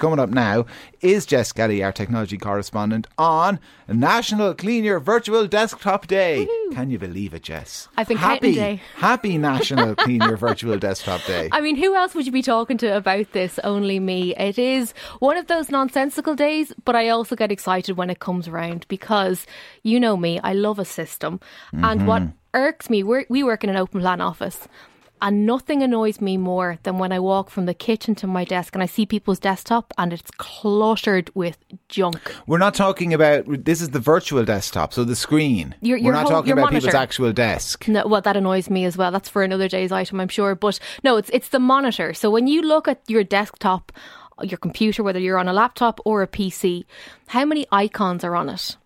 Coming up now is Jess Kelly, our technology correspondent, on National Clean Your Virtual Desktop Day. Can you believe it, Jess? I've been happy, day. Happy National Clean Your Virtual Desktop Day. I mean, who else would you be talking to about this? Only me. It is one of those nonsensical days, but I also get excited when it comes around because you know me, I love a system. And what mm-hmm. irks me, we're, we work in an open plan office. And nothing annoys me more than when I walk from the kitchen to my desk and I see people's desktop and it's cluttered with junk. We're not talking about this is the virtual desktop, so the screen. Your- We're not whole- talking your about people's monitor. actual desk. No, well, that annoys me as well. That's for another day's item, I'm sure. But no, it's it's the monitor. So when you look at your desktop, your computer, whether you're on a laptop or a PC, how many icons are on it?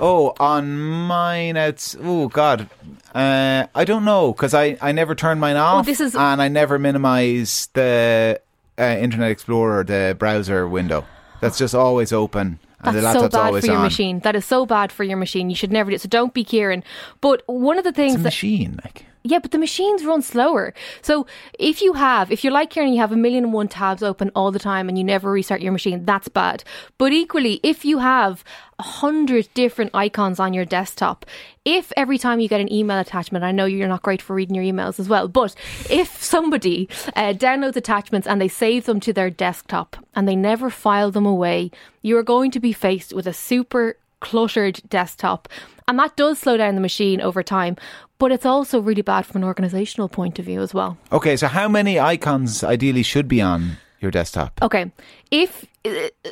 Oh, on mine, it's oh god, uh, I don't know because I I never turn mine off. this is- and I never minimize the uh, Internet Explorer, the browser window. That's just always open, and the That's so bad for your on. machine. That is so bad for your machine. You should never do it. So don't be Kieran. But one of the things It's a that machine, like. Yeah, but the machines run slower. So if you have, if you're like Kieran, you have a million and one tabs open all the time and you never restart your machine, that's bad. But equally, if you have a hundred different icons on your desktop, if every time you get an email attachment, I know you're not great for reading your emails as well, but if somebody uh, downloads attachments and they save them to their desktop and they never file them away, you're going to be faced with a super cluttered desktop. And that does slow down the machine over time, but it's also really bad from an organizational point of view as well. Okay, so how many icons ideally should be on your desktop? Okay, if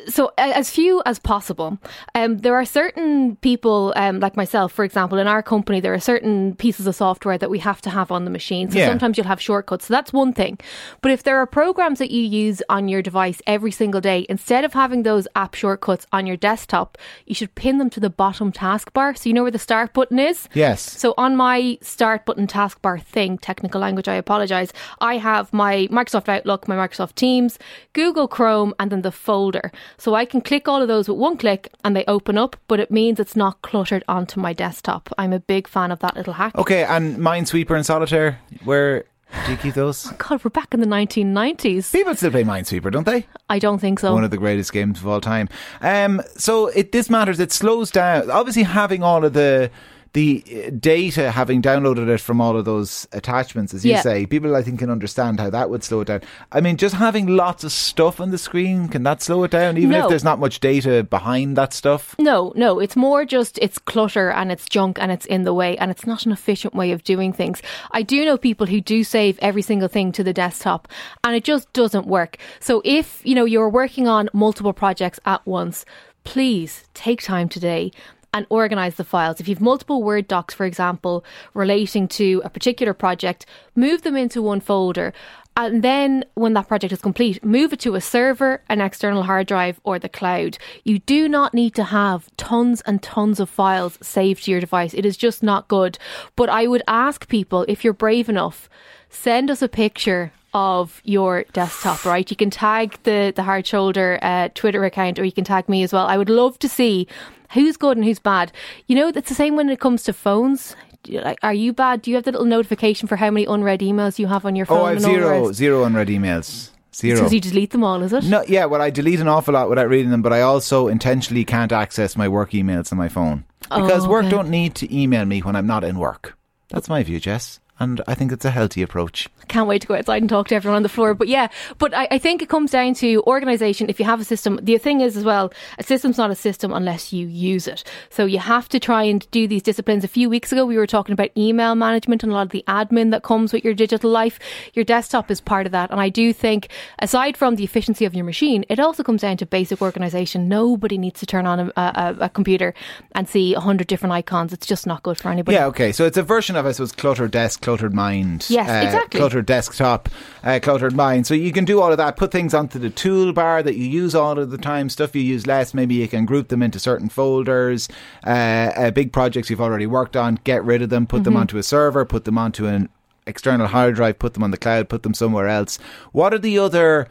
so, as few as possible. Um, there are certain people, um, like myself, for example, in our company, there are certain pieces of software that we have to have on the machine. So Yeah. sometimes you'll have shortcuts. So that's one thing. But if there are programs that you use on your device every single day, instead of having those app shortcuts on your desktop, you should pin them to the bottom taskbar. So you know where the start button is. Yes. So on my start button taskbar thing, technical language, I apologize. I have my Microsoft Outlook, my Microsoft Teams, Google Chrome, and then the folder. So I can click all of those with one click and they open up, but it means it's not cluttered onto my desktop. I'm a big fan of that little hack. Okay, and Minesweeper and Solitaire, where do you keep those? God, we're back in the 1990s. People still play Minesweeper, don't they? I don't think so. One of the greatest games of all time. Um, so it this matters. It slows down. Obviously, having all of the the uh, data, having downloaded it from all of those attachments, as you Yeah. say, people I think can understand how that would slow it down. I mean, just having lots of stuff on the screen can that slow it down, even if there's not much data behind that stuff. No, no, it's more just it's clutter and it's junk and it's in the way and it's not an efficient way of doing things. I do know people who do save every single thing to the desktop and it just doesn't work. So if, you know, you're working on multiple projects at once, please take time today and organize the files. If you've multiple Word docs, for example, relating to a particular project, move them into one folder. And then, when that project is complete, move it to a server, an external hard drive, or the cloud. You do not need to have tons and tons of files saved to your device. It is just not good. But I would ask people if you're brave enough, send us a picture of your desktop, right? You can tag the, the Hard Shoulder uh, Twitter account or you can tag me as well. I would love to see who's good and who's bad. You know, it's the same when it comes to phones. Like, are you bad? Do you have the little notification for how many unread emails you have on your phone? Oh, I have the zero unread emails. Zero. Because you delete them all, is it? No, yeah, well, I delete an awful lot without reading them, but I also intentionally can't access my work emails on my phone because Oh, work don't need to email me when I'm not in work. That's my view, Jess, and I think it's a healthy approach. can't wait to go outside and talk to everyone on the floor. But yeah, but I, I think it comes down to organization. If you have a system, the thing is as well, a system's not a system unless you use it. So you have to try and do these disciplines. A few weeks ago, we were talking about email management and a lot of the admin that comes with your digital life. Your desktop is part of that. And I do think, aside from the efficiency of your machine, it also comes down to basic organization. Nobody needs to turn on a, a, a computer and see a hundred different icons. It's just not good for anybody. Yeah, okay. So it's a version of, I suppose, cluttered desk, cluttered mind. Yes, uh, exactly. Cluttered desktop, uh, cluttered mind. So you can do all of that. Put things onto the toolbar that you use all of the time. Stuff you use less. Maybe you can group them into certain folders. Uh, uh, big projects you've already worked on. Get rid of them. Put them Mm-hmm. onto a server. Put them onto an external hard drive. Put them on the cloud. Put them somewhere else. What are the other?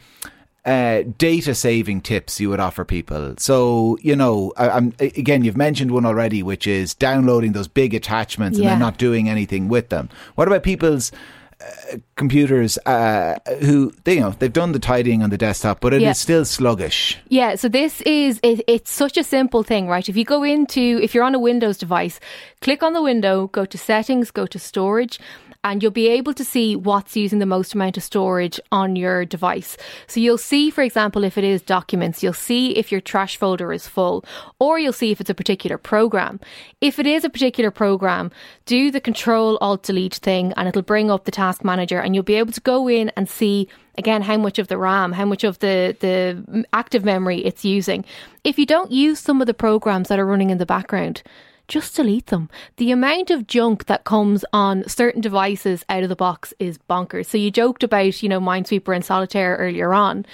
Uh, data saving tips you would offer people. So, you know, I, I'm, again, you've mentioned one already, which is downloading those big attachments and then not doing anything with them. What about people's uh, computers uh, who, they, you know, they've done the tidying on the desktop, but it is Yeah. still sluggish? Yeah, so this is it, it's such a simple thing, right? If you go into if you're on a Windows device, click on the window, go to settings, go to storage, and you'll be able to see what's using the most amount of storage on your device. So you'll see, for example, if it is documents, you'll see if your trash folder is full, or you'll see if it's a particular program. If it is a particular program, do the Control Alt Delete thing, and it'll bring up the Task Manager, and you'll be able to go in and see again how much of the RAM, how much of the the active memory it's using. If you don't use some of the programs that are running in the background, just delete them. The amount of junk that comes on certain devices out of the box is bonkers. So you joked about, you know, Minesweeper and Solitaire earlier on.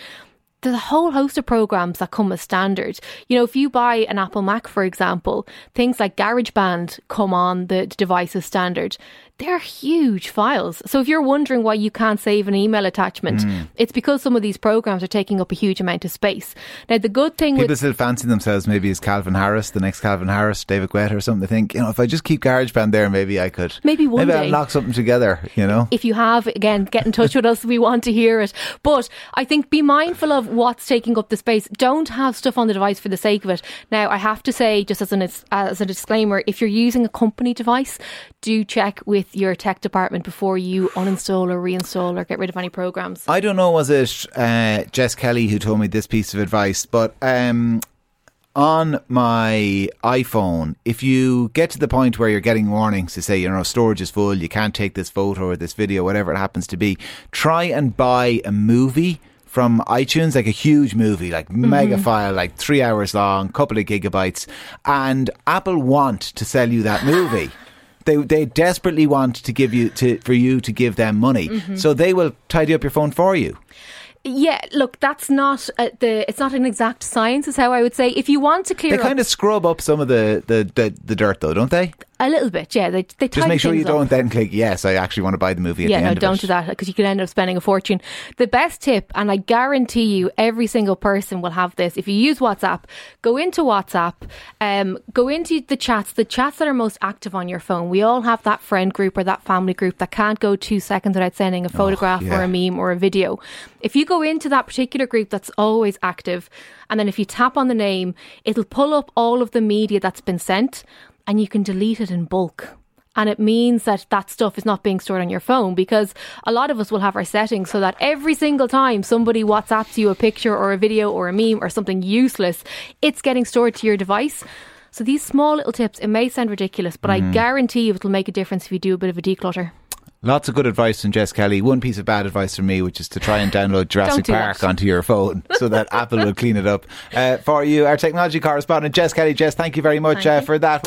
There's a whole host of programs that come as standard. You know, if you buy an Apple Mac, for example, things like GarageBand come on the device as standard. They're huge files. So if you're wondering why you can't save an email attachment, mm. it's because some of these programs are taking up a huge amount of space. Now, the good thing People with still fancy themselves maybe as Calvin Harris, the next Calvin Harris, David Guetta or something. They think, you know, if I just keep GarageBand there, maybe I could. Maybe one Maybe I'll day. knock something together, you know? if you have, again, get in touch with us. We want to hear it. But I think be mindful of what's taking up the space. Don't have stuff on the device for the sake of it. Now, I have to say, just as an as a disclaimer, if you're using a company device, do check with your tech department before you uninstall or reinstall or get rid of any programs. I don't know, was it uh, Jess Kelly who told me this piece of advice, but um, on my iPhone, if you get to the point where you're getting warnings to say, you know, storage is full, you can't take this photo or this video, whatever it happens to be, try and buy a movie from iTunes, like a huge movie, like mega file, like three hours long, couple of gigabytes, and Apple want to sell you that movie. They they desperately want to give you to for you to give them money, so they will tidy up your phone for you. Yeah, look, that's not uh, the. It's not an exact science, is how I would say. If you want to clear They kind of scrub up some of the, the, the, the dirt, though, don't they? A little bit, yeah, they they Just make sure you up. don't then click yes. I actually want to buy the movie. At yeah, the no, don't do that because you could end up spending a fortune. The best tip, and I guarantee you, every single person will have this. If you use WhatsApp, go into WhatsApp, um, go into the chats, the chats that are most active on your phone. We all have that friend group or that family group that can't go two seconds without sending a photograph Oh, yeah. or a meme or a video. If you go into that particular group that's always active, and then if you tap on the name, it'll pull up all of the media that's been sent, and you can delete it in bulk. And it means that that stuff is not being stored on your phone because a lot of us will have our settings so that every single time somebody WhatsApps you a picture or a video or a meme or something useless, it's getting stored to your device. So these small little tips, it may sound ridiculous, but I guarantee you it'll make a difference if you do a bit of a declutter. Lots of good advice from Jess Kelly. One piece of bad advice from me, which is to try and download Jurassic do Park that. onto your phone so that Apple will clean it up uh, for you. Our technology correspondent, Jess Kelly. Jess, thank you very much uh, you. for that.